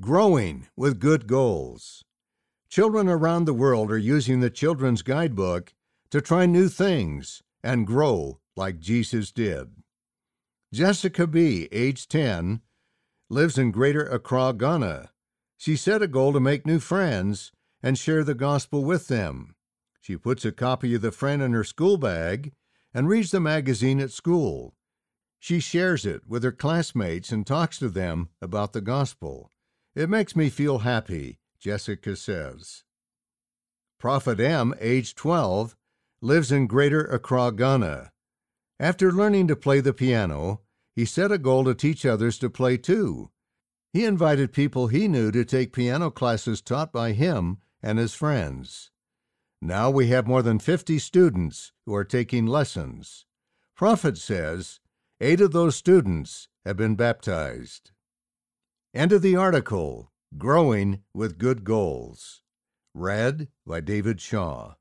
Growing with Good Goals. Children around the world are using the Children's Guidebook to try new things and grow like Jesus did. Jessica B., age 10, lives in Greater Accra, Ghana. She set a goal to make new friends and share the gospel with them. She puts a copy of the friend in her school bag and reads the magazine at school. She shares it with her classmates and talks to them about the gospel. It makes me feel happy, Jessica says. Prophet M, age 12, lives in Greater Accra, Ghana. After learning to play the piano, he set a goal to teach others to play too. He invited people he knew to take piano classes taught by him and his friends. Now we have more than 50 students who are taking lessons. Prophet says eight of those students have been baptized. End of the article Growing with Good Goals. Read by David Shaw.